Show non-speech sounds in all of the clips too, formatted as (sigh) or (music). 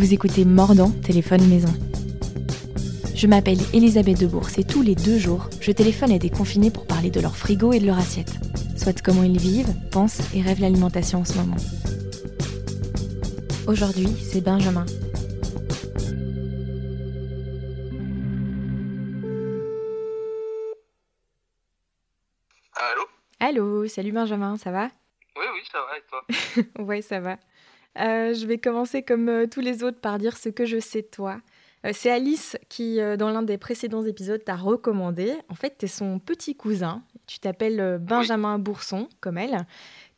Vous écoutez Mordant, téléphone maison. Je m'appelle Elisabeth Debourse et tous les deux jours, je téléphone à des confinés pour parler de leur frigo et de leur assiette. Soit comment ils vivent, pensent et rêvent l'alimentation en ce moment. Aujourd'hui, c'est Benjamin. Allô? Allô, salut Benjamin, ça va? Oui, oui, ça va et toi? (laughs) Ouais, ça va. Euh, je vais commencer comme euh, tous les autres par dire ce que je sais de toi. Euh, c'est Alice qui, dans l'un des précédents épisodes, t'a recommandé. En fait, tu es son petit cousin. Tu t'appelles Benjamin Bourson, comme elle.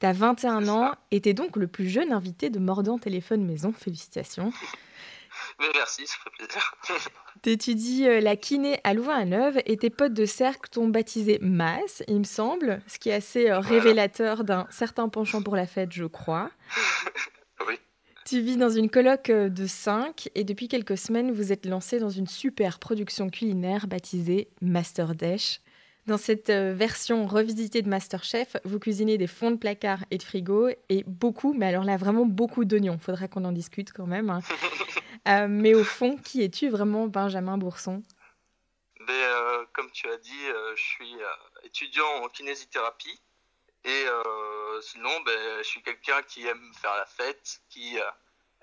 Tu as 21 C'est ans et tu es donc le plus jeune invité de Mordant Téléphone Maison. Félicitations. (laughs) Mais merci, ça fait plaisir. (laughs) Tu étudies euh, la kiné à Louvain-la-Neuve et tes potes de cercle t'ont baptisé Mas, il me semble, ce qui est assez révélateur d'un certain penchant pour la fête, je crois. (laughs) Tu vis dans une coloc euh, de 5 et depuis quelques semaines, vous êtes lancé dans une super production culinaire baptisée Master Dash. Dans cette euh, version revisitée de Masterchef, vous cuisinez des fonds de placard et de frigo et beaucoup, mais alors là vraiment beaucoup d'oignons. Faudra qu'on en discute quand même. hein. (laughs) Euh, mais au fond, qui es-tu vraiment, Benjamin Bourson? Mais euh, comme tu as dit, euh, je suis étudiant en kinésithérapie. Et sinon, ben, je suis quelqu'un qui aime faire la fête, qui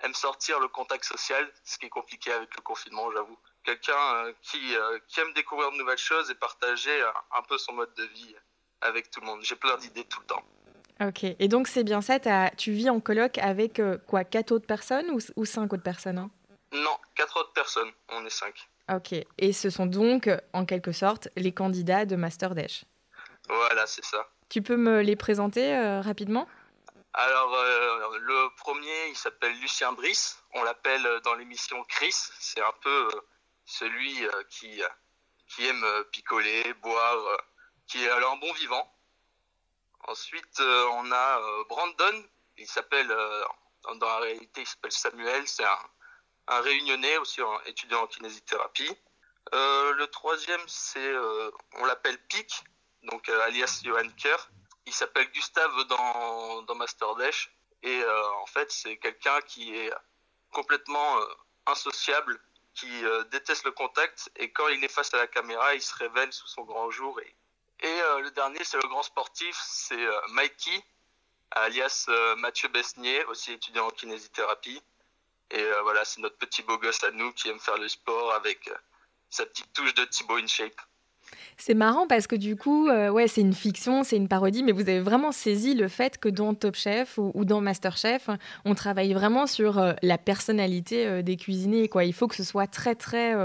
aime sortir le contact social, ce qui est compliqué avec le confinement, j'avoue. Quelqu'un euh, qui, euh, qui aime découvrir de nouvelles choses et partager euh, un peu son mode de vie avec tout le monde. J'ai plein d'idées tout le temps. Ok, et donc c'est bien ça, tu vis en coloc avec euh, quoi, quatre autres personnes ou, ou cinq autres personnes hein? Non, quatre autres personnes, on est cinq. Ok, et ce sont donc, en quelque sorte, les candidats de Master Dash. Voilà, c'est ça. Tu peux me les présenter euh, rapidement? Alors, euh, le premier, il s'appelle Lucien Brice. On l'appelle euh, dans l'émission Chris. C'est un peu euh, celui qui, aime picoler, boire, qui est alors un bon vivant. Ensuite, on a Brandon. Il s'appelle, dans la réalité, il s'appelle Samuel. C'est un, un réunionnais, aussi un étudiant en kinésithérapie. Le troisième, on l'appelle Pic, donc alias Johan Kerr. Il s'appelle Gustave dans, dans Master. Et euh, en fait, c'est quelqu'un qui est complètement euh, insociable, qui euh, déteste le contact. Et quand il est face à la caméra, il se révèle sous son grand jour. Et, et le dernier, c'est le grand sportif, c'est Mikey, alias Mathieu Besnier, aussi étudiant en kinésithérapie. Et voilà, c'est notre petit beau gosse à nous qui aime faire le sport avec sa petite touche de Thibaut InShape. C'est marrant parce que du coup, euh, ouais, c'est une fiction, c'est une parodie, mais vous avez vraiment saisi le fait que dans Top Chef ou, ou dans Master Chef, on travaille vraiment sur euh, la personnalité euh, des cuisiniers. Quoi. Il faut que ce soit très, très.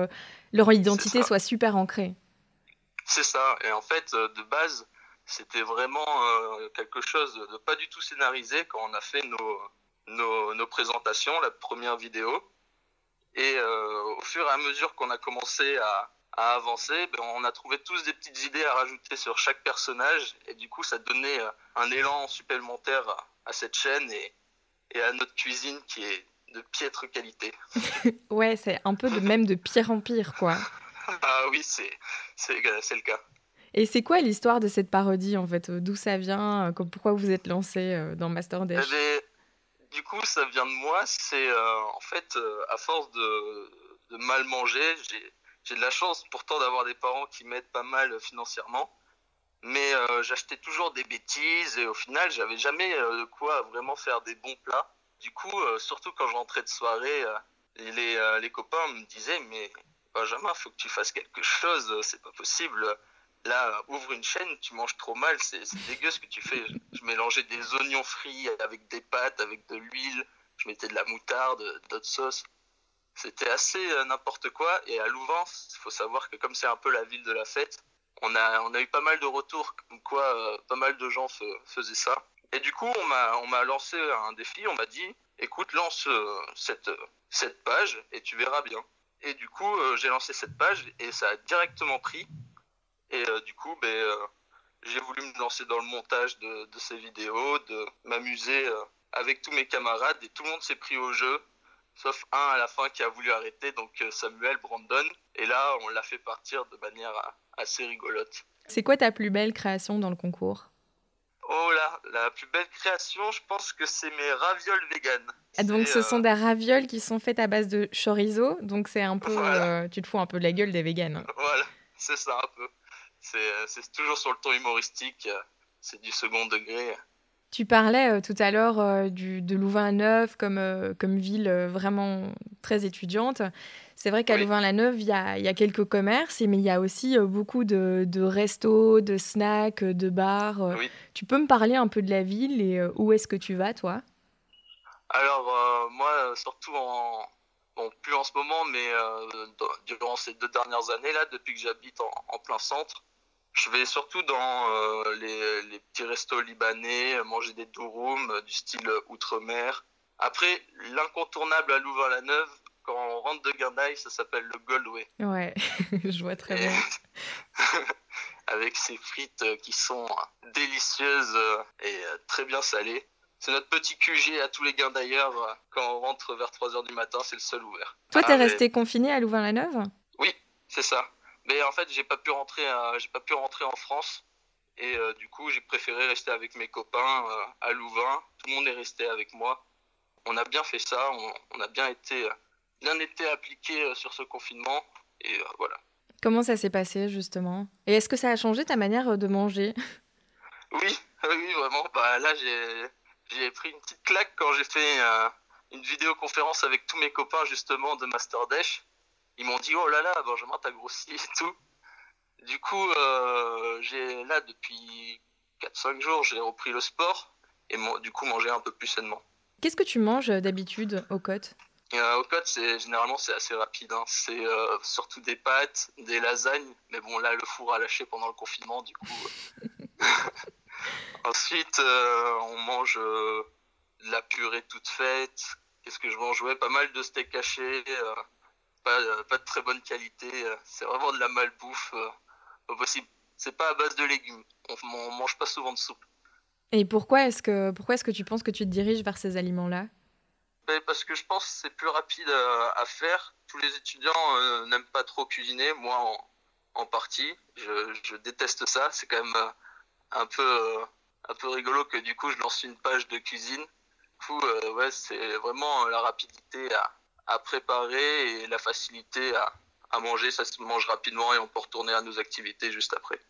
leur identité soit super ancrée. C'est ça. Et en fait, de base, c'était vraiment quelque chose de pas du tout scénarisé quand on a fait nos, nos, nos présentations, la première vidéo. Et au fur et à mesure qu'on a commencé à, à avancer, ben, on a trouvé tous des petites idées à rajouter sur chaque personnage. Et du coup, ça donnait euh, un élan supplémentaire à, à cette chaîne et, et à notre cuisine qui est de piètre qualité. (laughs) Ouais, c'est un peu de (laughs) même de pire en pire, quoi. Ah oui, c'est c'est c'est le cas. Et c'est quoi l'histoire de cette parodie, en fait? D'où ça vient? Euh, Pourquoi vous êtes lancé euh, dans Master Dash Eh ben, du coup, ça vient de moi. C'est euh, en fait, euh, à force de, de mal manger, j'ai j'ai de la chance pourtant d'avoir des parents qui m'aident pas mal financièrement. Mais euh, j'achetais toujours des bêtises et au final, j'avais jamais euh, de quoi vraiment faire des bons plats. Du coup, euh, surtout quand je rentrais de soirée, euh, les, euh, les copains me disaient Mais Benjamin, faut que tu fasses quelque chose, euh, c'est pas possible. Là, ouvre une chaîne, tu manges trop mal, c'est dégueu ce que tu fais. Je mélangeais des oignons frits avec des pâtes, avec de l'huile, je mettais de la moutarde, d'autres sauces. C'était assez euh, n'importe quoi. Et à Louvain, il faut savoir que comme c'est un peu la ville de la fête, on a, on a eu pas mal de retours comme quoi euh, pas mal de gens faisaient ça. Et du coup, on m'a, lancé un défi, on m'a dit, écoute, lance euh, cette, cette page et tu verras bien. Et du coup, j'ai lancé cette page et ça a directement pris. Et du coup, ben, j'ai voulu me lancer dans le montage de, ces vidéos, de m'amuser avec tous mes camarades et tout le monde s'est pris au jeu, sauf un à la fin qui a voulu arrêter, donc euh, Samuel Brandon. Et là, on l'a fait partir de manière euh, assez rigolote. C'est quoi ta plus belle création dans le concours? Oh là, la plus belle création, je pense que c'est mes ravioles vegan. Ah, donc ce sont des ravioles qui sont faites à base de chorizo, donc c'est un peu, (laughs) tu te fous un peu de la gueule des véganes. (laughs) Voilà, c'est ça un peu. C'est toujours sur le ton humoristique, c'est du second degré. Tu parlais tout à l'heure de Louvain-la-Neuve comme, comme ville vraiment très étudiante. C'est vrai qu'à Louvain-la-Neuve, il y a, quelques commerces, mais il y a aussi beaucoup de, de restos, de snacks, de bars. Tu peux me parler un peu de la ville et où est-ce que tu vas, toi? Alors, moi, surtout en. Bon, plus en ce moment, mais durant ces deux dernières années, là, depuis que j'habite en, plein centre, je vais surtout dans les, les, petits restos libanais, manger des douroums du style outre-mer. Après, l'incontournable à Louvain-la-Neuve, quand on rentre de Guindaille, ça s'appelle le Goldway. Ouais, (laughs) je vois très bien. (laughs) Avec ces frites euh, qui sont délicieuses euh, et euh, très bien salées. C'est notre petit QG à tous les Guindailleurs. Quand on rentre vers 3h du matin, c'est le seul ouvert. Toi, t'es ah, resté confiné à Louvain-la-Neuve? Oui, c'est ça. Mais en fait, j'ai pas pu rentrer, j'ai pas pu rentrer en France. Et du coup, j'ai préféré rester avec mes copains à Louvain. Tout le monde est resté avec moi. On a bien fait ça. on a bien été bien été appliqué euh, sur ce confinement. Et euh, voilà. Comment ça s'est passé justement? Et est-ce que ça a changé ta manière euh, de manger? (laughs) Oui, (laughs) oui, vraiment. Bah, là, j'ai pris une petite claque quand j'ai fait une vidéoconférence avec tous mes copains justement de Master Dash. Ils m'ont dit Oh là là, Benjamin, t'as grossi et tout. Du coup, j'ai là depuis 4-5 jours, j'ai repris le sport et du coup manger un peu plus sainement. Qu'est-ce que tu manges d'habitude au côte euh, au c'est généralement c'est assez rapide. Hein. C'est euh, surtout des pâtes, des lasagnes. Mais bon, là, le four a lâché pendant le confinement, du coup. (laughs) Ensuite, euh, on mange de la purée toute faite. Qu'est-ce que je mange? Ouais, pas mal de steak haché. Pas, pas, de très bonne qualité. C'est vraiment de la malbouffe. possible. C'est pas à base de légumes. On, on mange pas souvent de soupe. Et pourquoi est-ce que pourquoi est-ce que tu penses que tu te diriges vers ces aliments-là? Ben, parce que je pense que c'est plus rapide à, faire. Tous les étudiants euh, n'aiment pas trop cuisiner, moi en, partie. Je, déteste ça. C'est quand même euh, un peu, euh, un peu rigolo que du coup je lance une page de cuisine. Du coup, ouais, c'est vraiment la rapidité à, à, préparer et la facilité à, à manger. Ça se mange rapidement et on peut retourner à nos activités juste après.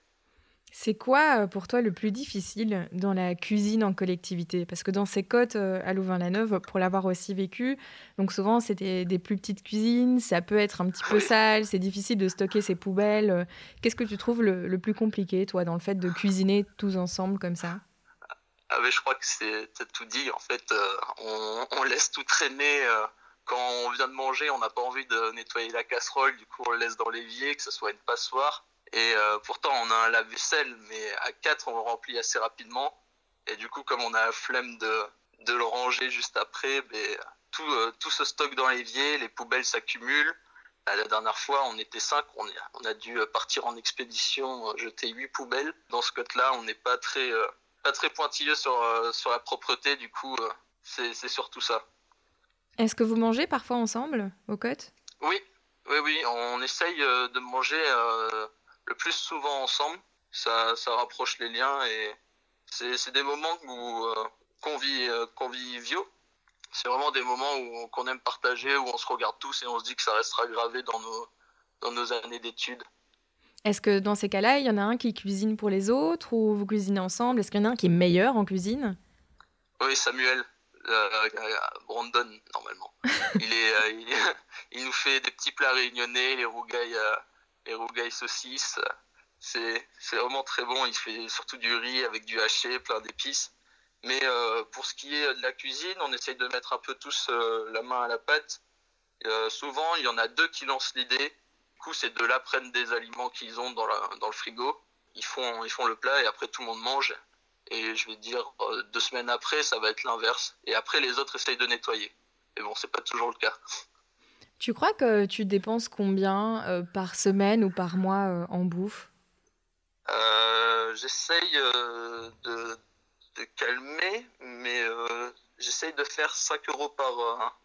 C'est quoi euh, pour toi le plus difficile dans la cuisine en collectivité? Parce que dans ces côtes euh, à Louvain-la-Neuve, pour l'avoir aussi vécu, donc souvent c'était des plus petites cuisines, ça peut être un petit peu sale, c'est difficile de stocker ses poubelles. Qu'est-ce que tu trouves le, plus compliqué, toi, dans le fait de cuisiner tous ensemble comme ça? Ah je crois que c'est tout dit. En fait, euh, on, laisse tout traîner. Quand on vient de manger, on n'a pas envie de nettoyer la casserole, du coup on le laisse dans l'évier, que ce soit une passoire. Et euh, pourtant, on a un lave-vaisselle, mais à 4, on le remplit assez rapidement. Et du coup, comme on a la flemme de, de le ranger juste après, ben, tout, euh, tout se stocke dans l'évier, les poubelles s'accumulent. La dernière fois, on était 5, on, on, a dû partir en expédition, euh, jeter 8 poubelles. Dans ce côté-là, on n'est pas très, pas très pointilleux sur, sur la propreté, du coup, c'est surtout ça. Est-ce que vous mangez parfois ensemble au côte Oui, oui, oui, on essaye de manger le plus souvent ensemble. Ça, ça rapproche les liens et c'est des moments où, euh, euh, conviviaux. C'est vraiment des moments où qu'on aime partager, où on se regarde tous et on se dit que ça restera gravé dans nos, dans nos années d'études. Est-ce que dans ces cas-là, il y en a un qui cuisine pour les autres ou vous cuisinez ensemble? Est-ce qu'il y en a un qui est meilleur en cuisine? Oui, Samuel. Euh, Brandon, normalement. (laughs) il, est, il, (laughs) il, nous fait des petits plats réunionnais, les rougailles les rougailles saucisses. C'est, vraiment très bon. Il fait surtout du riz avec du haché, plein d'épices. Mais euh, pour ce qui est de la cuisine, on essaye de mettre un peu tous euh, la main à la pâte. Euh, souvent, il y en a deux qui lancent l'idée. Du coup, ces deux-là prennent des aliments qu'ils ont dans, dans le frigo. Ils font, ils font le plat et après tout le monde mange. Et je vais dire, deux semaines après, ça va être l'inverse. Et après, les autres essayent de nettoyer. Mais bon, c'est pas toujours le cas. Tu crois que tu dépenses combien euh, par semaine ou par mois euh, en bouffe? Euh, J'essaye de, calmer, mais j'essaye de faire 5 euros par,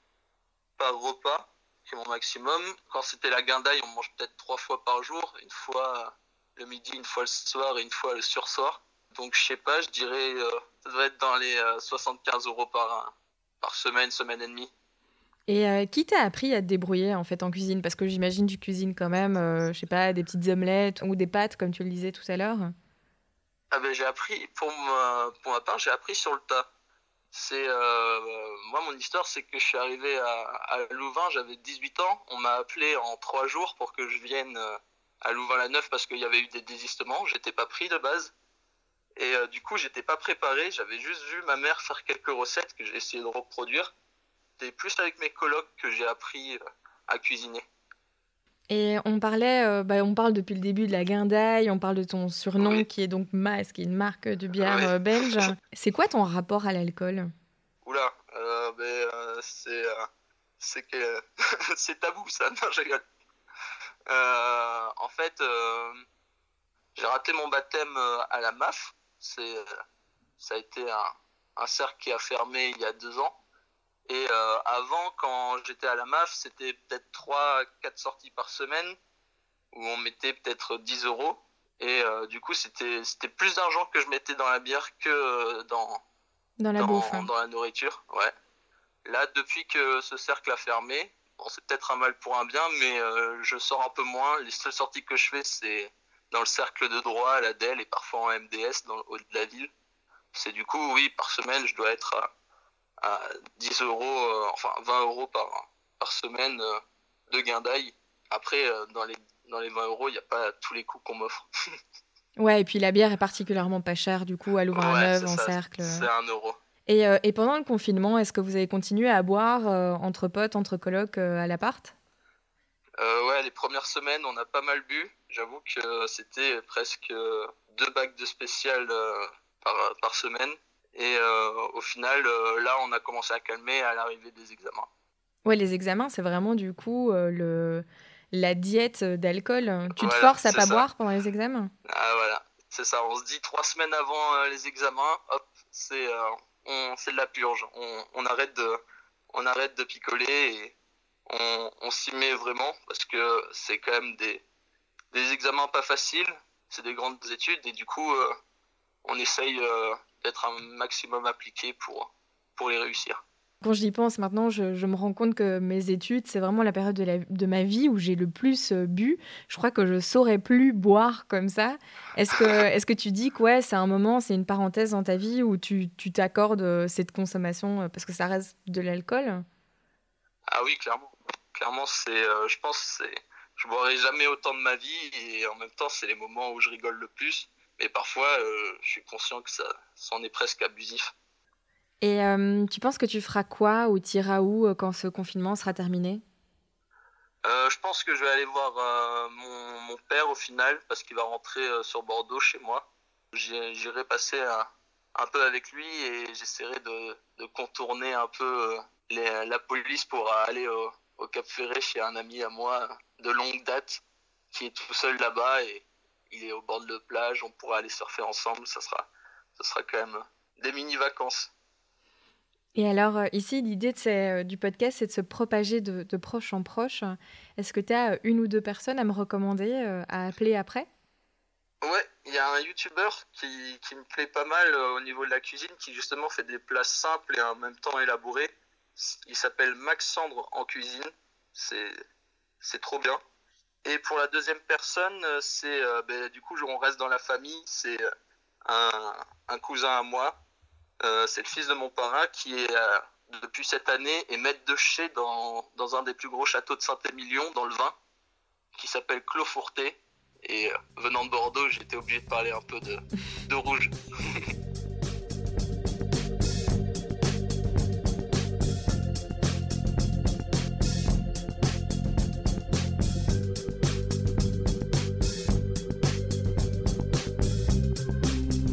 par repas, qui est mon maximum. Quand c'était la guindaille, on mange peut-être 3 fois par jour, une fois le midi, une fois le soir et une fois le sursoir. Donc je sais pas, je dirais, ça doit être dans les 75 euros par, par semaine, semaine et demie. Et qui t'a appris à te débrouiller en fait en cuisine? Parce que j'imagine tu cuisines quand même, je sais pas, des petites omelettes ou des pâtes comme tu le disais tout à l'heure. Ah ben j'ai appris, pour ma, pour ma part, j'ai appris sur le tas. C'est euh, moi mon histoire, c'est que je suis arrivé à, à Louvain, j'avais 18 ans. On m'a appelé en trois jours pour que je vienne euh, à Louvain-la-Neuve parce qu'il y avait eu des désistements. J'étais pas pris de base et euh, du coup j'étais pas préparé. J'avais juste vu ma mère faire quelques recettes que j'ai essayé de reproduire. C'était plus avec mes colocs que j'ai appris à cuisiner. Et on parlait, euh, bah, on parle depuis le début de la guindaille, on parle de ton surnom qui est donc Mas, qui est une marque de bière euh, belge. (laughs) C'est quoi ton rapport à l'alcool? Oula, euh, ben, c'est c'est que (laughs) c'est tabou ça. Non, je rigole. en fait, j'ai raté mon baptême à la MAF. C'est ça a été un, un cercle qui a fermé il y a deux ans. Et euh, avant, quand j'étais à la MAF, c'était peut-être 3-4 sorties par semaine, où on mettait peut-être 10 euros. Et euh, du coup, c'était plus d'argent que je mettais dans la bière que euh, dans, dans, la, bouffe, hein. dans la nourriture. Ouais. Là, depuis que ce cercle a fermé, bon, c'est peut-être un mal pour un bien, mais je sors un peu moins. Les seules sorties que je fais, c'est dans le cercle de droit, à la DEL et parfois en MDS, dans le haut de la ville. C'est du coup, oui, par semaine, je dois être à à 10 euros, euh, enfin 20 euros par, par semaine euh, de gain d'ail. Après, euh, dans les, dans les 20 euros, il n'y a pas tous les coûts qu'on m'offre. (laughs) ouais, et puis la bière est particulièrement pas chère, du coup, à Louvain-la-Neuve, en cercle. C'est un euro. Et, et, pendant le confinement, est-ce que vous avez continué à boire entre potes, entre colocs à l'appart? Ouais, les premières semaines, on a pas mal bu. J'avoue que c'était presque deux bacs de spécial par, par semaine. Et euh, au final, euh, là, on a commencé à calmer à l'arrivée des examens. Ouais, les examens, c'est vraiment du coup euh, le la diète d'alcool. Tu te forces à pas boire pendant les examens? Ah voilà, c'est ça. On se dit trois semaines avant les examens, hop, c'est on c'est de la purge. On, on, arrête de on arrête de picoler et on, on s'y met vraiment parce que c'est quand même des des examens pas faciles. C'est des grandes études et du coup on essaye d'être un maximum appliqué pour, pour les réussir. Quand j'y pense maintenant, je, me rends compte que mes études, c'est vraiment la période de, la, de ma vie où j'ai le plus euh, bu. Je crois que je saurais plus boire comme ça. Est-ce que, (laughs) est que tu dis que ouais, c'est un moment, c'est une parenthèse dans ta vie où tu t'accordes euh, cette consommation euh, parce que ça reste de l'alcool? Ah oui, clairement. Clairement, c'est, je pense, c'est, je boirai jamais autant de ma vie et en même temps, c'est les moments où je rigole le plus. Mais parfois, euh, je suis conscient que ça, ça en est presque abusif. Et euh, tu penses que tu feras quoi ou tu iras où euh, quand ce confinement sera terminé? Je pense que je vais aller voir mon, mon, père au final parce qu'il va rentrer sur Bordeaux chez moi. J'irai passer un, un, peu avec lui et j'essaierai de, de, contourner un peu les, la police pour aller au, Cap Ferré chez un ami à moi de longue date qui est tout seul là-bas et il est au bord de la plage, on pourra aller surfer ensemble, ça sera, ça sera quand même des mini-vacances. Et alors, euh, ici, l'idée euh, du podcast, c'est de se propager de, de proche en proche. Est-ce que tu as euh, une ou deux personnes à me recommander, à appeler après? Ouais, il y a un YouTuber qui, qui, me plaît pas mal au niveau de la cuisine, qui justement fait des plats simples et en même temps élaborés. Il s'appelle Maxandre en cuisine. C'est trop bien. Et pour la deuxième personne, euh, c'est euh, ben, du coup, on reste dans la famille. C'est euh, un, cousin à moi. c'est le fils de mon parrain qui est depuis cette année est maître de chez dans, dans un des plus gros châteaux de Saint-Émilion dans le vin, qui s'appelle Clos Fourté. Et venant de Bordeaux, j'étais obligé de parler un peu de, de rouge. (laughs)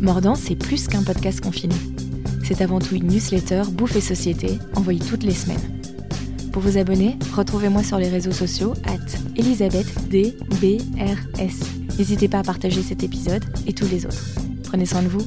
Mordant, c'est plus qu'un podcast confiné. C'est avant tout une newsletter Bouffe et Société, envoyée toutes les semaines. Pour vous abonner, retrouvez-moi sur les réseaux sociaux at elisabethdbrs. N'hésitez pas à partager cet épisode et tous les autres. Prenez soin de vous.